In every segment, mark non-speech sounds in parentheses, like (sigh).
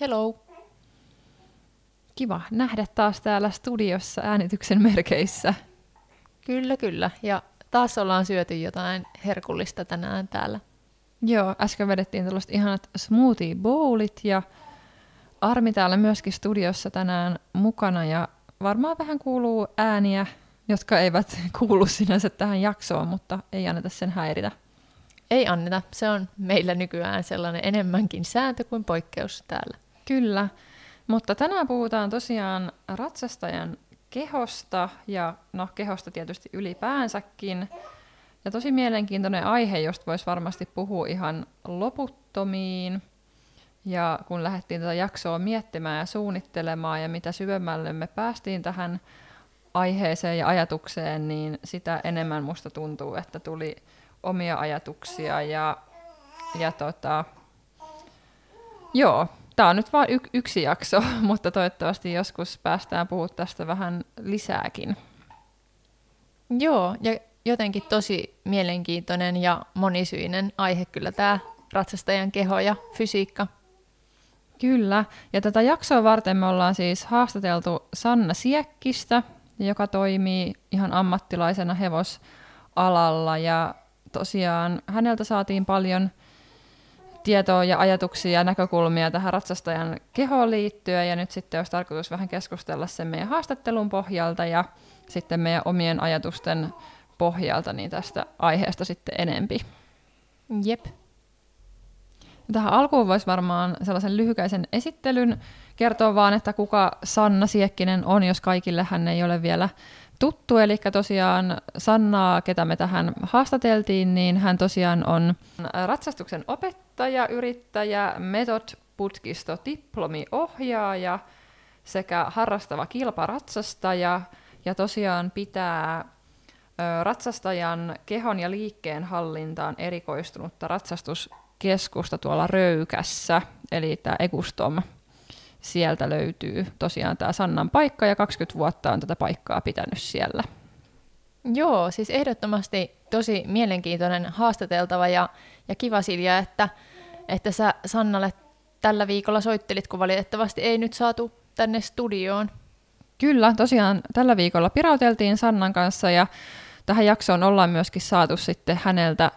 Hello. Kiva nähdä taas täällä studiossa äänityksen merkeissä. Kyllä, kyllä. Ja taas ollaan syöty jotain herkullista tänään täällä. Joo, äsken vedettiin tällaiset ihanat smoothie bowlit ja Armi täällä myöskin studiossa tänään mukana ja varmaan vähän kuuluu ääniä, jotka eivät (laughs) kuulu sinänsä tähän jaksoon, mutta ei anneta sen häiritä. Ei anneta. Se on meillä nykyään sellainen enemmänkin sääntö kuin poikkeus täällä. Kyllä, mutta tänään puhutaan tosiaan ratsastajan kehosta ja no kehosta tietysti ylipäänsäkin. Ja tosi mielenkiintoinen aihe, josta voisi varmasti puhua ihan loputtomiin. Ja kun lähdettiin tätä jaksoa miettimään ja suunnittelemaan ja mitä syvemmälle me päästiin tähän aiheeseen ja ajatukseen, niin sitä enemmän musta tuntuu, että tuli omia ajatuksia ja, ja tota, joo, tämä on nyt vain y- yksi jakso, (laughs) mutta toivottavasti joskus päästään puhumaan tästä vähän lisääkin. Joo, ja jotenkin tosi mielenkiintoinen ja monisyinen aihe kyllä tämä ratsastajan keho ja fysiikka. Kyllä, ja tätä jaksoa varten me ollaan siis haastateltu Sanna Siekkistä, joka toimii ihan ammattilaisena hevosalalla, ja tosiaan häneltä saatiin paljon tietoa ja ajatuksia ja näkökulmia tähän ratsastajan kehoon liittyen, ja nyt sitten olisi tarkoitus vähän keskustella sen meidän haastattelun pohjalta ja sitten meidän omien ajatusten pohjalta niin tästä aiheesta sitten enempi. Jep. Tähän alkuun voisi varmaan sellaisen lyhykäisen esittelyn kertoa vaan, että kuka Sanna Siekkinen on, jos kaikille hän ei ole vielä tuttu. Eli tosiaan Sannaa, ketä me tähän haastateltiin, niin hän tosiaan on ratsastuksen opettaja, yrittäjä, metod-putkisto, diplomiohjaaja sekä harrastava kilparatsastaja ja tosiaan pitää ratsastajan kehon ja liikkeen hallintaan erikoistunutta ratsastuskeskusta tuolla Röykässä, eli tämä Egustom sieltä löytyy tosiaan tämä Sannan paikka ja 20 vuotta on tätä paikkaa pitänyt siellä. Joo, siis ehdottomasti tosi mielenkiintoinen haastateltava ja, ja kiva Silja, että, että sä Sannalle tällä viikolla soittelit, kun valitettavasti ei nyt saatu tänne studioon. Kyllä, tosiaan tällä viikolla pirauteltiin Sannan kanssa ja tähän jaksoon ollaan myöskin saatu sitten häneltä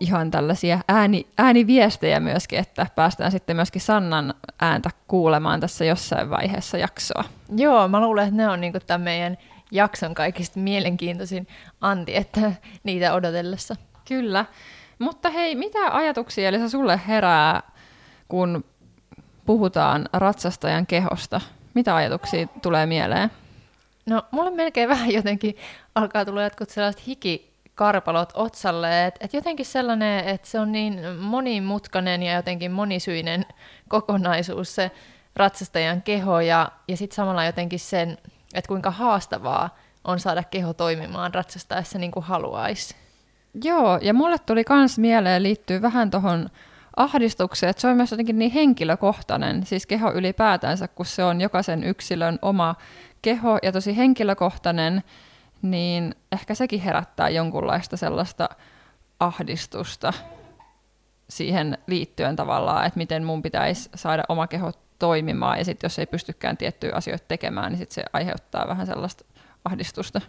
ihan tällaisia ääni, ääniviestejä myöskin, että päästään sitten myöskin Sannan ääntä kuulemaan tässä jossain vaiheessa jaksoa. Joo, mä luulen, että ne on niinku tämän meidän jakson kaikista mielenkiintoisin anti, että niitä odotellessa. Kyllä. Mutta hei, mitä ajatuksia Elisa sulle herää, kun puhutaan ratsastajan kehosta? Mitä ajatuksia tulee mieleen? No, mulle melkein vähän jotenkin alkaa tulla jotkut sellaiset hiki karpalot otsalle. Et, et jotenkin sellainen, että se on niin monimutkainen ja jotenkin monisyinen kokonaisuus se ratsastajan keho ja, ja sitten samalla jotenkin sen, että kuinka haastavaa on saada keho toimimaan ratsastaessa niin kuin haluaisi. Joo, ja mulle tuli kans mieleen liittyy vähän tuohon ahdistukseen, että se on myös jotenkin niin henkilökohtainen, siis keho ylipäätänsä, kun se on jokaisen yksilön oma keho ja tosi henkilökohtainen, niin ehkä sekin herättää jonkunlaista sellaista ahdistusta siihen liittyen tavallaan, että miten mun pitäisi saada oma keho toimimaan, ja sitten jos ei pystykään tiettyjä asioita tekemään, niin sit se aiheuttaa vähän sellaista ahdistusta.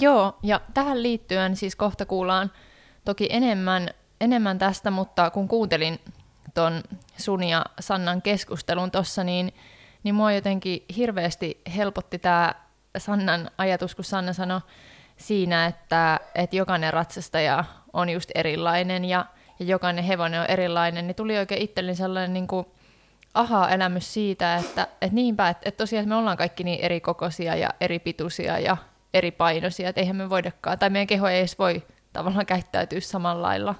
Joo, ja tähän liittyen siis kohta kuullaan toki enemmän, enemmän tästä, mutta kun kuuntelin ton sun ja Sannan keskustelun tuossa, niin, niin mua jotenkin hirveästi helpotti tämä Sannan ajatus, kun Sanna sanoi siinä, että, että jokainen ratsastaja on just erilainen ja, ja jokainen hevonen on erilainen, niin tuli oikein itselleni sellainen niin kuin aha-elämys siitä, että, että niinpä, että, että tosiaan me ollaan kaikki niin eri kokoisia ja eri pituisia ja eri painoisia, että eihän me voidakaan, tai meidän keho ei edes voi tavallaan käyttäytyä samalla lailla.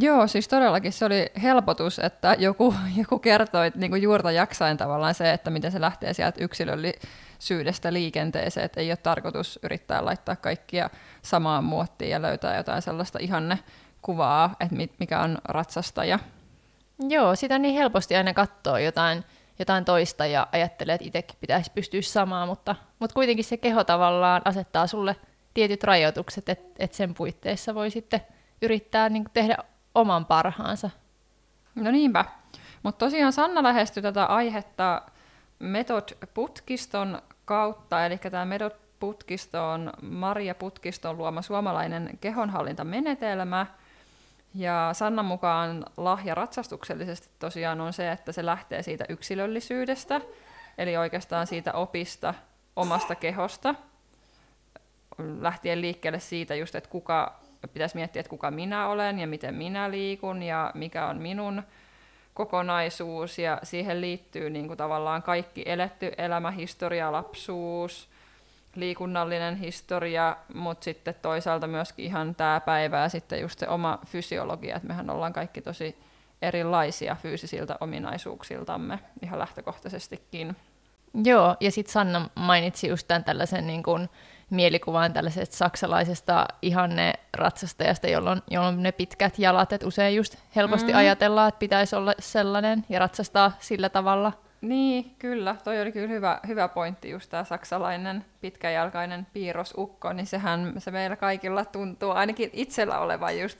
Joo, siis todellakin se oli helpotus, että joku, (laughs) joku kertoi niin kuin juurta jaksain tavallaan se, että miten se lähtee sieltä yksilöllisyydestä liikenteeseen, että ei ole tarkoitus yrittää laittaa kaikkia samaan muottiin ja löytää jotain sellaista ihanne kuvaa, että mikä on ratsastaja. Joo, sitä niin helposti aina katsoo jotain, jotain toista ja ajattelee, että itsekin pitäisi pystyä samaan, mutta, mutta kuitenkin se keho tavallaan asettaa sulle tietyt rajoitukset, että, että sen puitteissa voi sitten yrittää niin tehdä oman parhaansa. No niinpä. Mutta tosiaan Sanna lähestyi tätä aihetta Method-putkiston kautta, eli tämä Method-putkisto on Maria Putkiston luoma suomalainen kehonhallintamenetelmä, ja Sannan mukaan lahja ratsastuksellisesti tosiaan on se, että se lähtee siitä yksilöllisyydestä, eli oikeastaan siitä opista omasta kehosta, lähtien liikkeelle siitä just, että kuka pitäisi miettiä, että kuka minä olen ja miten minä liikun ja mikä on minun kokonaisuus ja siihen liittyy niin kuin tavallaan kaikki eletty elämä, historia, lapsuus, liikunnallinen historia, mutta sitten toisaalta myöskin ihan tämä päivä ja sitten just se oma fysiologia, että mehän ollaan kaikki tosi erilaisia fyysisiltä ominaisuuksiltamme ihan lähtökohtaisestikin. Joo, ja sitten Sanna mainitsi just tämän tällaisen niin kuin mielikuvaan tällaisesta saksalaisesta ihanne ratsastajasta, jolla on ne pitkät jalat, että usein just helposti mm. ajatellaan, että pitäisi olla sellainen ja ratsastaa sillä tavalla. Niin, kyllä. Toi oli kyllä hyvä, hyvä pointti, just tämä saksalainen pitkäjalkainen piirrosukko, niin sehän se meillä kaikilla tuntuu, ainakin itsellä olevan just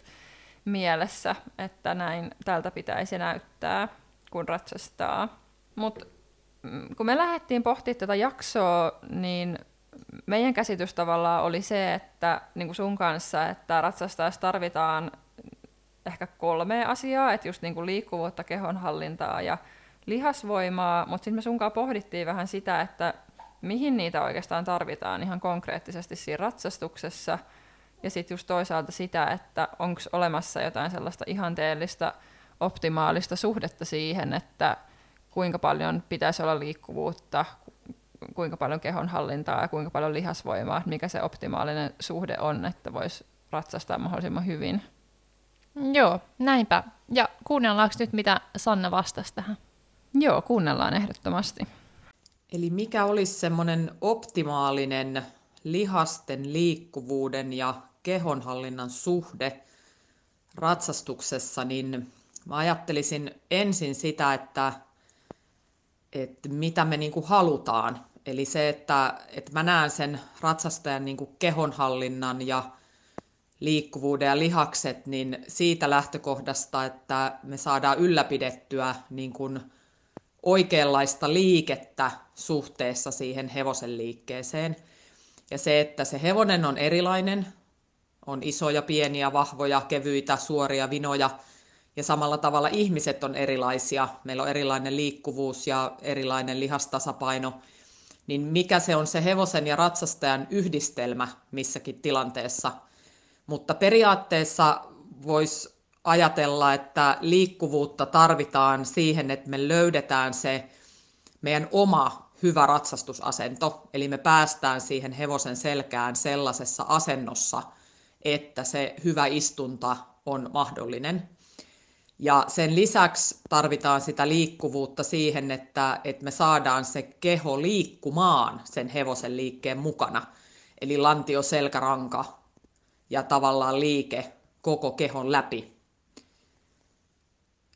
mielessä, että näin tältä pitäisi näyttää, kun ratsastaa. Mutta mm, kun me lähdettiin pohtimaan tätä jaksoa, niin meidän käsitys tavallaan oli se, että niin kuin sun kanssa, että ratsastajassa tarvitaan ehkä kolme asiaa, että just niin kuin liikkuvuutta, kehonhallintaa ja lihasvoimaa, mutta sitten me sunkaan pohdittiin vähän sitä, että mihin niitä oikeastaan tarvitaan ihan konkreettisesti siinä ratsastuksessa, ja sitten just toisaalta sitä, että onko olemassa jotain sellaista ihanteellista, optimaalista suhdetta siihen, että kuinka paljon pitäisi olla liikkuvuutta, kuinka paljon kehonhallintaa ja kuinka paljon lihasvoimaa, mikä se optimaalinen suhde on, että voisi ratsastaa mahdollisimman hyvin. Joo, näinpä. Ja kuunnellaanko nyt, mitä Sanna vastasi tähän? Joo, kuunnellaan ehdottomasti. Eli mikä olisi semmoinen optimaalinen lihasten liikkuvuuden ja kehonhallinnan suhde ratsastuksessa, niin mä ajattelisin ensin sitä, että, että mitä me niin kuin halutaan Eli se, että, että mä näen sen ratsastajan niin kuin kehonhallinnan ja liikkuvuuden ja lihakset, niin siitä lähtökohdasta, että me saadaan ylläpidettyä niin kuin oikeanlaista liikettä suhteessa siihen hevosen liikkeeseen. Ja se, että se hevonen on erilainen, on isoja, pieniä, vahvoja, kevyitä, suoria, vinoja, ja samalla tavalla ihmiset on erilaisia. Meillä on erilainen liikkuvuus ja erilainen lihastasapaino – niin mikä se on se hevosen ja ratsastajan yhdistelmä missäkin tilanteessa. Mutta periaatteessa voisi ajatella, että liikkuvuutta tarvitaan siihen, että me löydetään se meidän oma hyvä ratsastusasento, eli me päästään siihen hevosen selkään sellaisessa asennossa, että se hyvä istunta on mahdollinen. Ja sen lisäksi tarvitaan sitä liikkuvuutta siihen, että, että me saadaan se keho liikkumaan sen hevosen liikkeen mukana. Eli lantio, selkäranka ja tavallaan liike koko kehon läpi.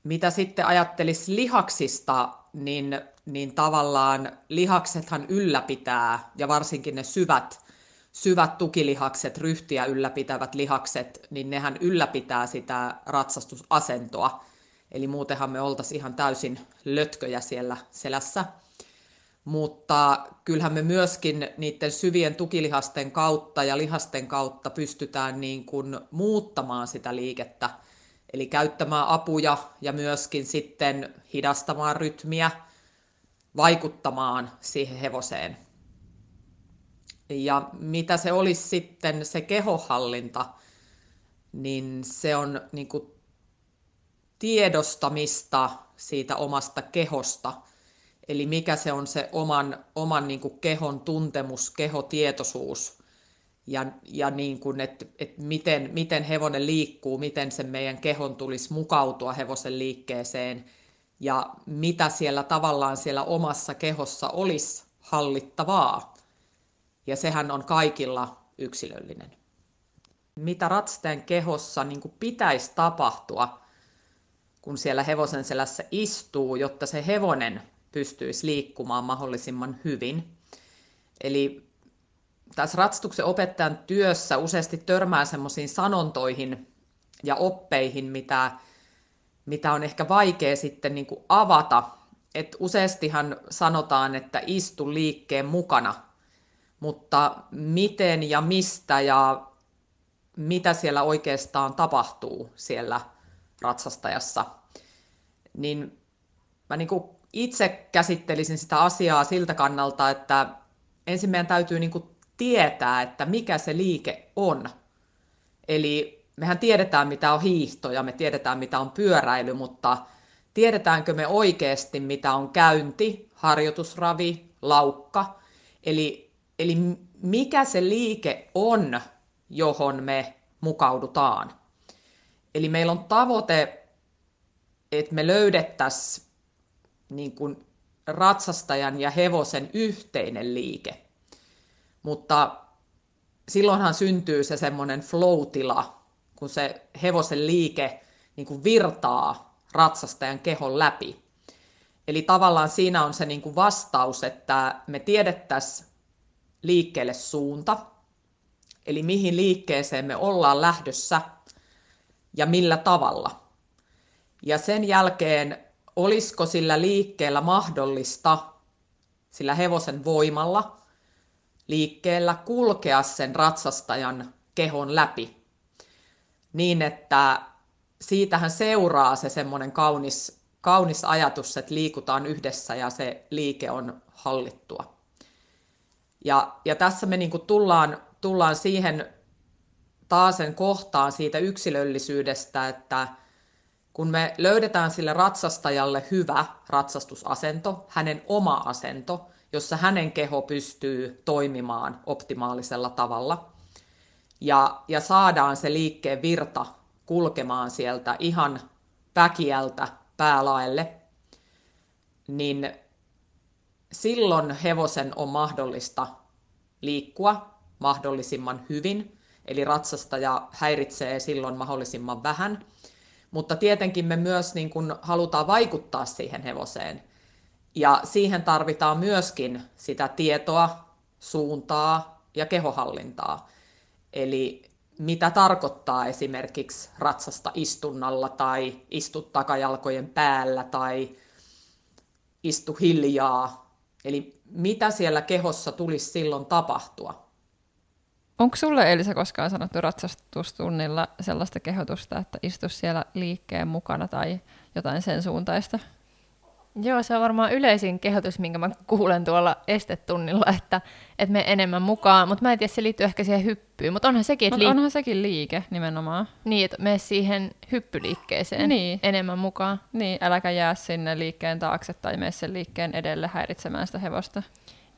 Mitä sitten ajattelisi lihaksista, niin, niin tavallaan lihaksethan ylläpitää, ja varsinkin ne syvät syvät tukilihakset, ryhtiä ylläpitävät lihakset, niin nehän ylläpitää sitä ratsastusasentoa. Eli muutenhan me oltaisiin ihan täysin lötköjä siellä selässä. Mutta kyllähän me myöskin niiden syvien tukilihasten kautta ja lihasten kautta pystytään niin kuin muuttamaan sitä liikettä. Eli käyttämään apuja ja myöskin sitten hidastamaan rytmiä, vaikuttamaan siihen hevoseen. Ja mitä se olisi sitten se kehohallinta, niin se on niin kuin tiedostamista siitä omasta kehosta. Eli mikä se on se oman, oman niin kuin kehon tuntemus, kehotietoisuus. ja, ja niin kuin, että, että miten, miten hevonen liikkuu, miten sen meidän kehon tulisi mukautua hevosen liikkeeseen ja mitä siellä tavallaan siellä omassa kehossa olisi hallittavaa. Ja sehän on kaikilla yksilöllinen. Mitä ratsastajan kehossa niin kuin pitäisi tapahtua, kun siellä hevosen selässä istuu, jotta se hevonen pystyisi liikkumaan mahdollisimman hyvin. Eli tässä ratsastuksen opettajan työssä useasti törmää semmoisiin sanontoihin ja oppeihin, mitä, mitä on ehkä vaikea sitten niin kuin avata. Et useastihan sanotaan, että istu liikkeen mukana, mutta miten ja mistä ja mitä siellä oikeastaan tapahtuu siellä ratsastajassa, niin mä niin kuin itse käsittelisin sitä asiaa siltä kannalta, että ensin meidän täytyy niin kuin tietää, että mikä se liike on. Eli mehän tiedetään, mitä on hiihto ja me tiedetään, mitä on pyöräily, mutta tiedetäänkö me oikeasti, mitä on käynti, harjoitusravi, laukka. Eli, eli mikä se liike on, johon me mukaudutaan. Eli meillä on tavoite, että me löydettäisiin niin ratsastajan ja hevosen yhteinen liike. Mutta silloinhan syntyy se semmoinen flow-tila, kun se hevosen liike niin kuin virtaa ratsastajan kehon läpi. Eli tavallaan siinä on se niin kuin vastaus, että me tiedettäisiin liikkeelle suunta, eli mihin liikkeeseen me ollaan lähdössä ja millä tavalla. Ja sen jälkeen olisiko sillä liikkeellä mahdollista, sillä hevosen voimalla, liikkeellä kulkea sen ratsastajan kehon läpi. Niin, että siitähän seuraa se semmoinen kaunis, kaunis ajatus, että liikutaan yhdessä ja se liike on hallittua. Ja, ja tässä me niin tullaan, tullaan siihen taasen kohtaan siitä yksilöllisyydestä, että kun me löydetään sille ratsastajalle hyvä ratsastusasento, hänen oma asento, jossa hänen keho pystyy toimimaan optimaalisella tavalla, ja, ja saadaan se liikkeen virta kulkemaan sieltä ihan päkiältä päälaelle, niin silloin hevosen on mahdollista liikkua mahdollisimman hyvin, eli ratsastaja häiritsee silloin mahdollisimman vähän – mutta tietenkin me myös niin kuin halutaan vaikuttaa siihen hevoseen. Ja siihen tarvitaan myöskin sitä tietoa, suuntaa ja kehohallintaa. Eli mitä tarkoittaa esimerkiksi ratsasta istunnalla tai istu takajalkojen päällä tai istu hiljaa. Eli mitä siellä kehossa tulisi silloin tapahtua. Onko sulle Elisa koskaan sanottu ratsastustunnilla sellaista kehotusta, että istu siellä liikkeen mukana tai jotain sen suuntaista? Joo, se on varmaan yleisin kehotus, minkä mä kuulen tuolla estetunnilla, että, että me enemmän mukaan, mutta mä en tiedä, se liittyy ehkä siihen hyppyyn, mutta onhan sekin, liik- onhan sekin liike nimenomaan. Niin, että mene siihen hyppyliikkeeseen niin. enemmän mukaan. Niin, äläkä jää sinne liikkeen taakse tai mene sen liikkeen edelle häiritsemään sitä hevosta.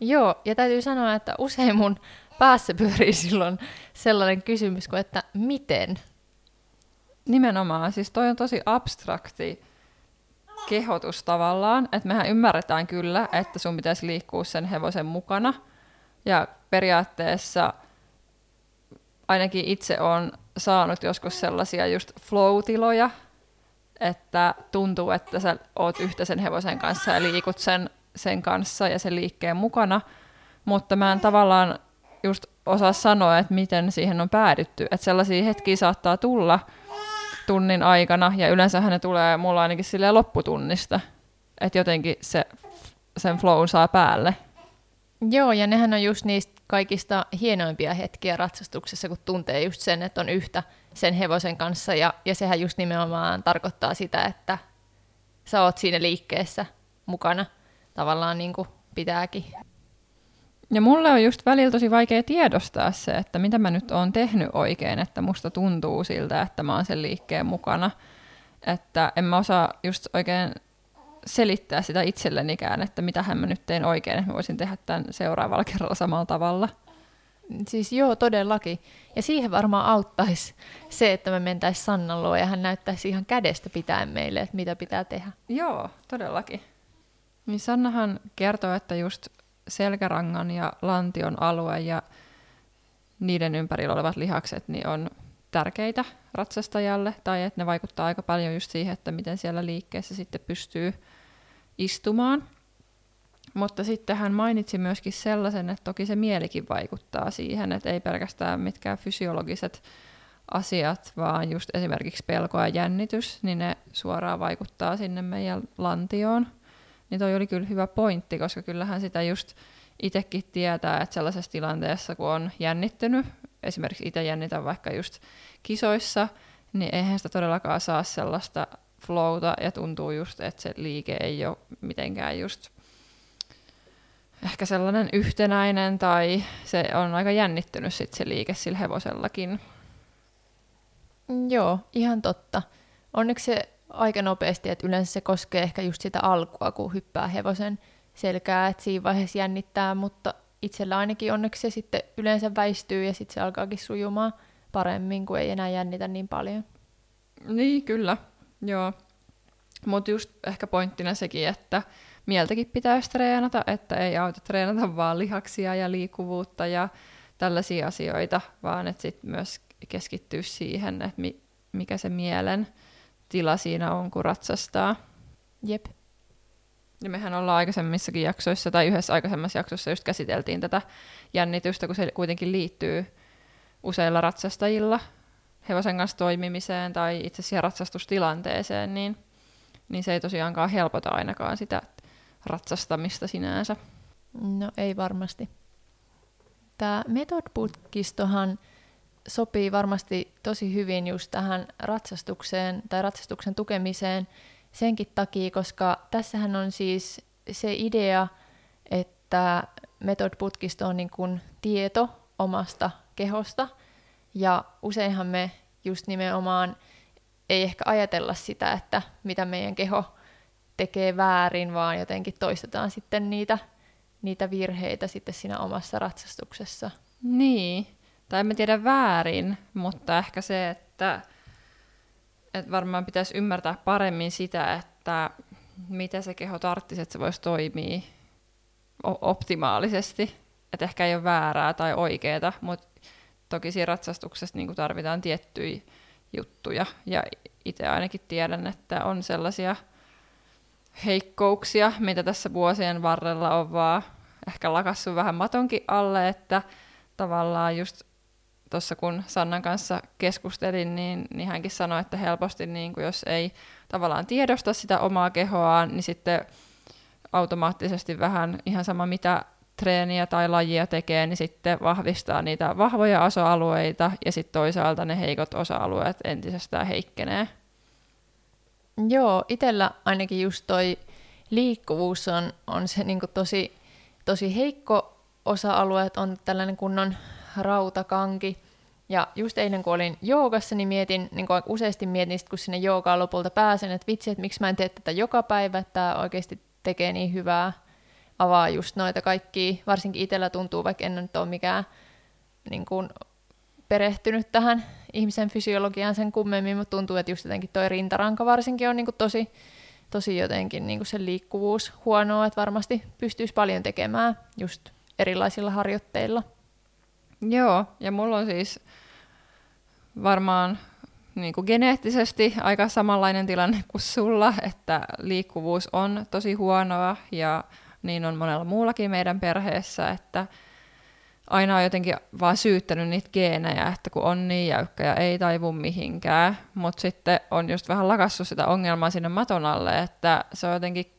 Joo, ja täytyy sanoa, että usein mun päässä pyörii silloin sellainen kysymys kuin, että miten? Nimenomaan, siis toi on tosi abstrakti kehotus tavallaan, että mehän ymmärretään kyllä, että sun pitäisi liikkua sen hevosen mukana, ja periaatteessa ainakin itse on saanut joskus sellaisia just flow-tiloja, että tuntuu, että sä oot yhtä sen hevosen kanssa ja liikut sen, sen kanssa ja sen liikkeen mukana, mutta mä en tavallaan just osaa sanoa, että miten siihen on päädytty. Että sellaisia hetkiä saattaa tulla tunnin aikana, ja yleensä ne tulee mulla ainakin sille lopputunnista, että jotenkin se, sen flow saa päälle. Joo, ja nehän on just niistä kaikista hienoimpia hetkiä ratsastuksessa, kun tuntee just sen, että on yhtä sen hevosen kanssa, ja, ja sehän just nimenomaan tarkoittaa sitä, että sä oot siinä liikkeessä mukana tavallaan niin kuin pitääkin. Ja mulle on just välillä tosi vaikea tiedostaa se, että mitä mä nyt oon tehnyt oikein, että musta tuntuu siltä, että mä oon sen liikkeen mukana. Että en mä osaa just oikein selittää sitä itsellenikään, että mitä mä nyt teen oikein, että mä voisin tehdä tämän seuraavalla kerralla samalla tavalla. Siis joo, todellakin. Ja siihen varmaan auttaisi se, että me mentäisiin Sannan luo ja hän näyttäisi ihan kädestä pitäen meille, että mitä pitää tehdä. Joo, todellakin. Niin Sannahan kertoo, että just selkärangan ja lantion alue ja niiden ympärillä olevat lihakset niin on tärkeitä ratsastajalle, tai että ne vaikuttaa aika paljon just siihen, että miten siellä liikkeessä sitten pystyy istumaan. Mutta sitten hän mainitsi myöskin sellaisen, että toki se mielikin vaikuttaa siihen, että ei pelkästään mitkään fysiologiset asiat, vaan just esimerkiksi pelko ja jännitys, niin ne suoraan vaikuttaa sinne meidän lantioon. Niin toi oli kyllä hyvä pointti, koska kyllähän sitä just itsekin tietää, että sellaisessa tilanteessa, kun on jännittynyt, esimerkiksi itse jännitän vaikka just kisoissa, niin eihän sitä todellakaan saa sellaista flowta ja tuntuu just, että se liike ei ole mitenkään just ehkä sellainen yhtenäinen tai se on aika jännittynyt sit se liike sillä hevosellakin. Joo, ihan totta. Onneksi se aika nopeasti, että yleensä se koskee ehkä just sitä alkua, kun hyppää hevosen selkää, että siinä vaiheessa jännittää, mutta itsellä ainakin onneksi se sitten yleensä väistyy ja sitten se alkaakin sujumaan paremmin, kun ei enää jännitä niin paljon. Niin, kyllä. Joo. Mutta just ehkä pointtina sekin, että mieltäkin pitäisi treenata, että ei auta treenata vaan lihaksia ja liikkuvuutta ja tällaisia asioita, vaan että sitten myös keskittyä siihen, että mi- mikä se mielen tila siinä on, kun ratsastaa. Jep. Ja mehän ollaan aikaisemmissakin jaksoissa, tai yhdessä aikaisemmassa jaksossa just käsiteltiin tätä jännitystä, kun se kuitenkin liittyy useilla ratsastajilla hevosen kanssa toimimiseen tai itse asiassa ratsastustilanteeseen, niin, niin se ei tosiaankaan helpota ainakaan sitä ratsastamista sinänsä. No ei varmasti. Tämä metodputkistohan sopii varmasti tosi hyvin just tähän ratsastukseen tai ratsastuksen tukemiseen senkin takia, koska tässähän on siis se idea, että metodputkisto on niin kuin tieto omasta kehosta ja useinhan me just nimenomaan ei ehkä ajatella sitä, että mitä meidän keho tekee väärin, vaan jotenkin toistetaan sitten niitä, niitä virheitä sitten siinä omassa ratsastuksessa. Niin, tai en tiedä väärin, mutta ehkä se, että, että varmaan pitäisi ymmärtää paremmin sitä, että mitä se keho tarvitsisi, että se voisi toimia optimaalisesti. Että ehkä ei ole väärää tai oikeaa, mutta toki siinä ratsastuksessa niin tarvitaan tiettyjä juttuja. Ja itse ainakin tiedän, että on sellaisia heikkouksia, mitä tässä vuosien varrella on vaan ehkä lakassut vähän matonkin alle, että tavallaan just tuossa kun Sannan kanssa keskustelin, niin, niin hänkin sanoi, että helposti niin kuin jos ei tavallaan tiedosta sitä omaa kehoaan, niin sitten automaattisesti vähän ihan sama mitä treeniä tai lajia tekee, niin sitten vahvistaa niitä vahvoja osa-alueita ja sitten toisaalta ne heikot osa-alueet entisestään heikkenee. Joo, itsellä ainakin just toi liikkuvuus on, on se niin tosi, tosi heikko osa-alue, on tällainen kunnon rautakanki. Ja just eilen kun olin joogassa, niin mietin, niin kuin useasti mietin, kun sinne joogaan lopulta pääsen, että vitsi, että miksi mä en tee tätä joka päivä, että tämä oikeasti tekee niin hyvää, avaa just noita kaikki, varsinkin itsellä tuntuu, vaikka en nyt ole mikään niin kuin, perehtynyt tähän ihmisen fysiologiaan sen kummemmin, mutta tuntuu, että just jotenkin toi rintaranka varsinkin on niin kuin tosi, tosi jotenkin niin kuin se liikkuvuus huonoa, että varmasti pystyisi paljon tekemään just erilaisilla harjoitteilla. Joo, ja mulla on siis varmaan niin kuin geneettisesti aika samanlainen tilanne (laughs) kuin sulla, että liikkuvuus on tosi huonoa ja niin on monella muullakin meidän perheessä, että aina on jotenkin vaan syyttänyt niitä geenejä, että kun on niin jäykkä ja ei taivu mihinkään, mutta sitten on just vähän lakassut sitä ongelmaa sinne maton alle, että se on jotenkin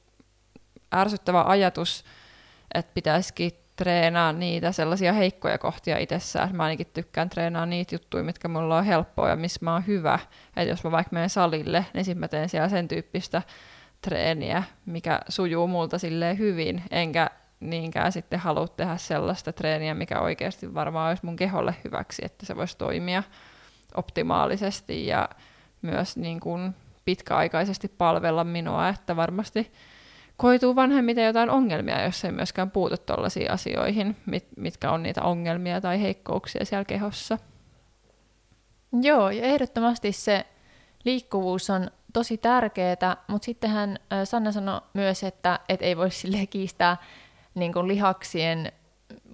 ärsyttävä ajatus, että pitäisikin treenaa niitä sellaisia heikkoja kohtia itsessään. Mä ainakin tykkään treenaa niitä juttuja, mitkä mulla on helppoa ja missä mä oon hyvä. Että jos mä vaikka menen salille, niin sitten mä teen siellä sen tyyppistä treeniä, mikä sujuu multa silleen hyvin, enkä niinkään sitten halua tehdä sellaista treeniä, mikä oikeasti varmaan olisi mun keholle hyväksi, että se voisi toimia optimaalisesti ja myös niin kuin pitkäaikaisesti palvella minua, että varmasti koituu vanhemmiten jotain ongelmia, jos ei myöskään puutu tuollaisiin asioihin, mit, mitkä on niitä ongelmia tai heikkouksia siellä kehossa. Joo, ja ehdottomasti se liikkuvuus on tosi tärkeää, mutta sittenhän Sanna sanoi myös, että et ei voi sille kiistää niin kuin lihaksien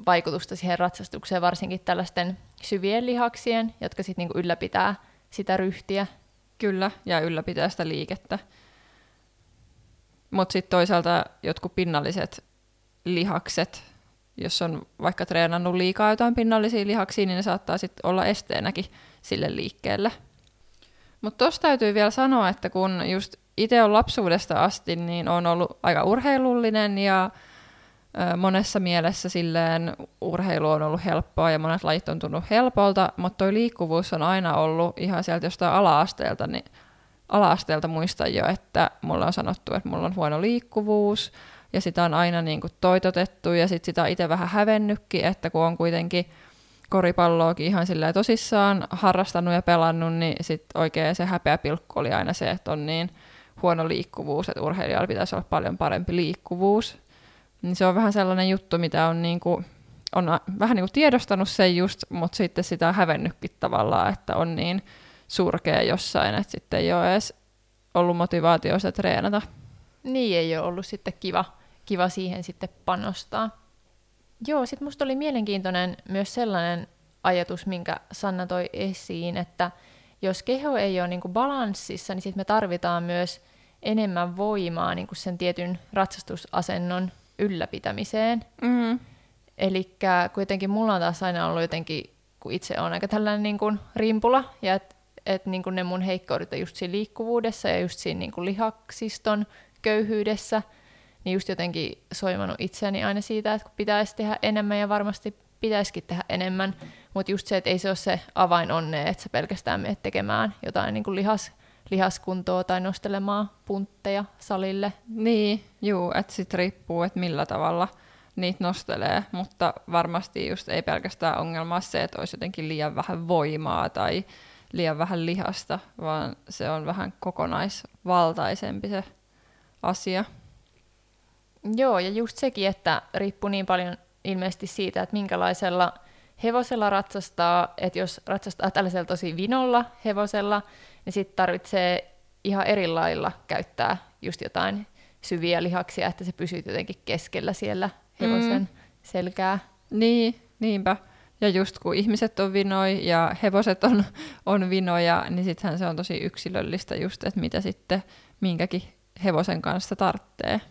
vaikutusta siihen ratsastukseen, varsinkin tällaisten syvien lihaksien, jotka sitten niin ylläpitää sitä ryhtiä. Kyllä, ja ylläpitää sitä liikettä. Mutta sitten toisaalta jotkut pinnalliset lihakset, jos on vaikka treenannut liikaa jotain pinnallisia lihaksia, niin ne saattaa sitten olla esteenäkin sille liikkeelle. Mutta tuossa täytyy vielä sanoa, että kun just itse on lapsuudesta asti, niin on ollut aika urheilullinen ja monessa mielessä silleen urheilu on ollut helppoa ja monet lajit on tuntunut helpolta, mutta tuo liikkuvuus on aina ollut ihan sieltä jostain ala-asteelta, niin ala-asteelta muistan jo, että mulla on sanottu, että mulla on huono liikkuvuus ja sitä on aina niin kuin toitotettu ja sit sitä on itse vähän hävennytkin, että kun on kuitenkin koripalloakin ihan silleen tosissaan harrastanut ja pelannut, niin sit oikein se häpeä pilkku oli aina se, että on niin huono liikkuvuus, että urheilijalla pitäisi olla paljon parempi liikkuvuus. Niin se on vähän sellainen juttu, mitä on, niin kuin, on vähän niin kuin tiedostanut sen just, mutta sitten sitä on hävennytkin tavallaan, että on niin surkea jossain, että sitten ei ole edes ollut motivaatioista treenata. Niin ei ole ollut sitten kiva, kiva siihen sitten panostaa. Joo, sitten musta oli mielenkiintoinen myös sellainen ajatus, minkä Sanna toi esiin, että jos keho ei ole niinku balanssissa, niin sitten me tarvitaan myös enemmän voimaa niinku sen tietyn ratsastusasennon ylläpitämiseen. Mm-hmm. Eli kuitenkin mulla on taas aina ollut jotenkin, kun itse on aika tällainen niin kuin rimpula, ja että et niin ne mun heikkoudet on just siinä liikkuvuudessa ja just siinä niin lihaksiston köyhyydessä, niin just jotenkin soimannut itseäni aina siitä, että kun pitäisi tehdä enemmän ja varmasti pitäisikin tehdä enemmän, mutta just se, että ei se ole se avain onne, että sä pelkästään menet tekemään jotain niin lihas, lihaskuntoa tai nostelemaan puntteja salille. Niin, juu, että sitten riippuu, että millä tavalla niitä nostelee, mutta varmasti just ei pelkästään ongelma se, että olisi jotenkin liian vähän voimaa tai liian vähän lihasta, vaan se on vähän kokonaisvaltaisempi se asia. Joo, ja just sekin, että riippuu niin paljon ilmeisesti siitä, että minkälaisella hevosella ratsastaa, että jos ratsastaa tällaisella tosi vinolla hevosella, niin sitten tarvitsee ihan eri lailla käyttää just jotain syviä lihaksia, että se pysyy jotenkin keskellä siellä hevosen mm. selkää. Niin, niinpä. Ja just kun ihmiset on vinoi ja hevoset on, on vinoja, niin sittenhän se on tosi yksilöllistä just, että mitä sitten minkäkin hevosen kanssa tarvitsee.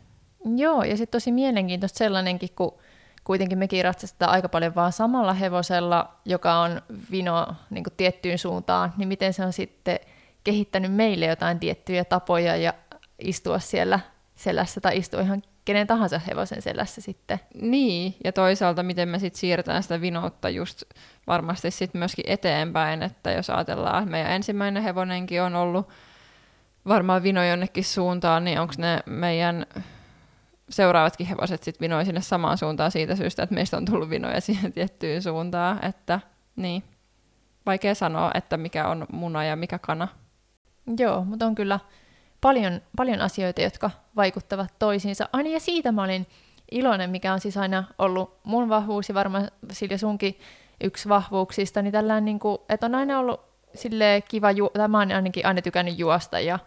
Joo, ja sitten tosi mielenkiintoista sellainenkin, kun kuitenkin mekin ratsastetaan aika paljon vaan samalla hevosella, joka on vino niin tiettyyn suuntaan, niin miten se on sitten kehittänyt meille jotain tiettyjä tapoja ja istua siellä selässä tai istua ihan kenen tahansa hevosen selässä sitten. Niin, ja toisaalta miten me sitten siirretään sitä vinoutta just varmasti sitten myöskin eteenpäin, että jos ajatellaan, että meidän ensimmäinen hevonenkin on ollut varmaan vino jonnekin suuntaan, niin onko ne meidän seuraavatkin hevoset sitten vinoi sinne samaan suuntaan siitä syystä, että meistä on tullut vinoja (laughs) siihen tiettyyn suuntaan, että niin, vaikea sanoa, että mikä on muna ja mikä kana. Joo, mutta on kyllä paljon, paljon asioita, jotka vaikuttavat toisiinsa. Aina ja siitä mä olin iloinen, mikä on siis aina ollut mun vahvuus ja varmaan Silja sunkin yksi vahvuuksista, niin tällään niin kuin, että on aina ollut sille kiva, ju- tai mä oon ainakin aina tykännyt juosta ja,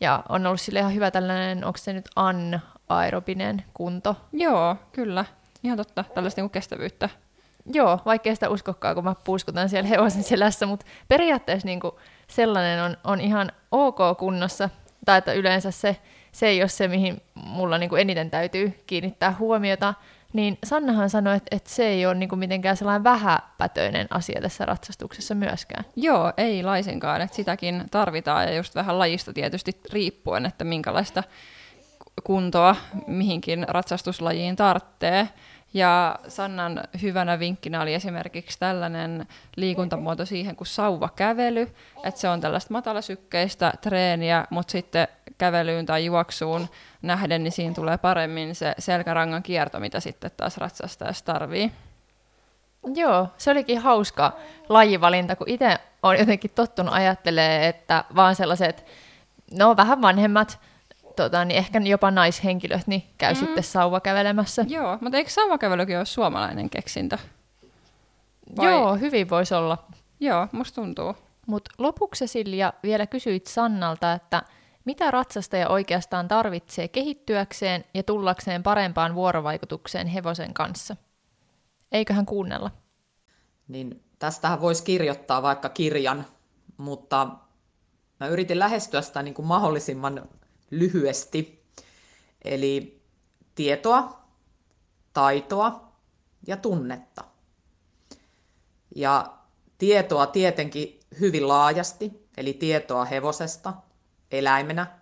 ja on ollut sille ihan hyvä tällainen, onko se nyt an aerobinen kunto? Joo, kyllä. Ihan totta, tällaista niin kestävyyttä. Joo, vaikkei sitä uskokkaan, kun mä puuskutan siellä hevosen selässä, mutta periaatteessa niin kuin sellainen on, on ihan ok kunnossa, tai että yleensä se, se ei ole se, mihin mulla niin kuin eniten täytyy kiinnittää huomiota, niin Sannahan sanoi, että, että se ei ole niin kuin mitenkään sellainen vähäpätöinen asia tässä ratsastuksessa myöskään. Joo, ei laisinkaan, että sitäkin tarvitaan ja just vähän lajista tietysti riippuen, että minkälaista kuntoa mihinkin ratsastuslajiin tarvitsee. Ja Sannan hyvänä vinkkinä oli esimerkiksi tällainen liikuntamuoto siihen kuin sauvakävely, että se on tällaista matalasykkeistä treeniä, mutta sitten kävelyyn tai juoksuun nähden, niin siinä tulee paremmin se selkärangan kierto, mitä sitten taas ratsastajassa tarvii. Joo, se olikin hauska lajivalinta, kun itse olen jotenkin tottunut ajattelemaan, että vaan sellaiset, no vähän vanhemmat tota, niin ehkä jopa naishenkilöt niin käy mm. sitten sauva kävelemässä. Joo, mutta eikö sauvakävelykin ole suomalainen keksintö? Vai? Joo, hyvin voisi olla. Joo, musta tuntuu. Mutta lopuksi Silja vielä kysyit Sannalta, että mitä ratsastaja oikeastaan tarvitsee kehittyäkseen ja tullakseen parempaan vuorovaikutukseen hevosen kanssa? Eiköhän kuunnella. Niin tästähän voisi kirjoittaa vaikka kirjan, mutta mä yritin lähestyä sitä niin kuin mahdollisimman lyhyesti. Eli tietoa, taitoa ja tunnetta. Ja tietoa tietenkin hyvin laajasti, eli tietoa hevosesta eläimenä,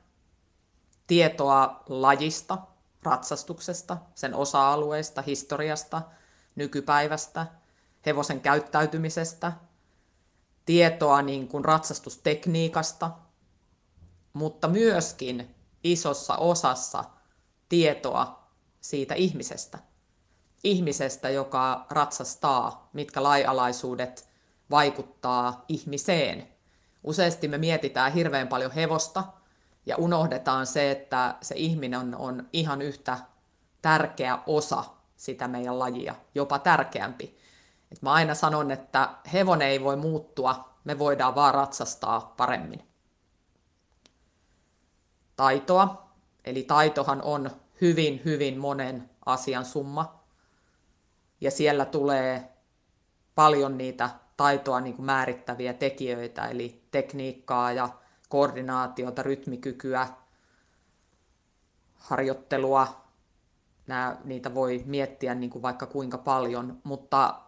tietoa lajista, ratsastuksesta, sen osa-alueista, historiasta, nykypäivästä, hevosen käyttäytymisestä, tietoa niin kuin ratsastustekniikasta, mutta myöskin isossa osassa tietoa siitä ihmisestä. Ihmisestä, joka ratsastaa, mitkä laialaisuudet vaikuttaa ihmiseen. Useasti me mietitään hirveän paljon hevosta ja unohdetaan se, että se ihminen on, ihan yhtä tärkeä osa sitä meidän lajia, jopa tärkeämpi. Et mä aina sanon, että hevonen ei voi muuttua, me voidaan vaan ratsastaa paremmin. Taitoa, eli taitohan on hyvin, hyvin monen asian summa. Ja siellä tulee paljon niitä taitoa niin kuin määrittäviä tekijöitä, eli tekniikkaa ja koordinaatiota, rytmikykyä, harjoittelua. Nämä, niitä voi miettiä niin kuin vaikka kuinka paljon, mutta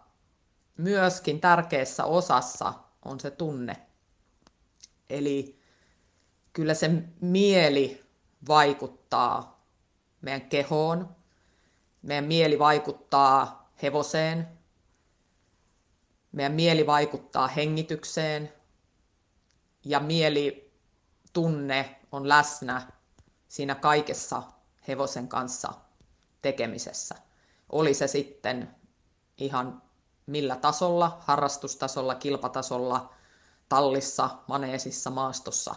myöskin tärkeässä osassa on se tunne. Eli kyllä se mieli vaikuttaa meidän kehoon, meidän mieli vaikuttaa hevoseen, meidän mieli vaikuttaa hengitykseen ja mieli tunne on läsnä siinä kaikessa hevosen kanssa tekemisessä. Oli se sitten ihan millä tasolla, harrastustasolla, kilpatasolla, tallissa, maneesissa, maastossa.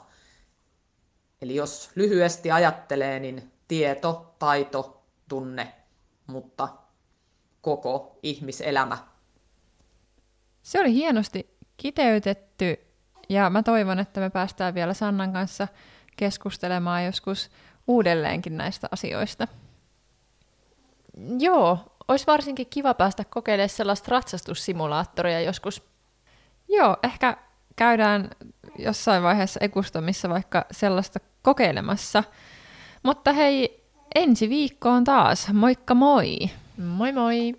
Eli jos lyhyesti ajattelee, niin tieto, taito, tunne, mutta koko ihmiselämä se oli hienosti kiteytetty ja mä toivon, että me päästään vielä Sannan kanssa keskustelemaan joskus uudelleenkin näistä asioista. Joo, olisi varsinkin kiva päästä kokeilemaan sellaista ratsastussimulaattoria joskus. Joo, ehkä käydään jossain vaiheessa Ekustomissa vaikka sellaista kokeilemassa. Mutta hei, ensi viikkoon taas. Moikka moi! Moi moi!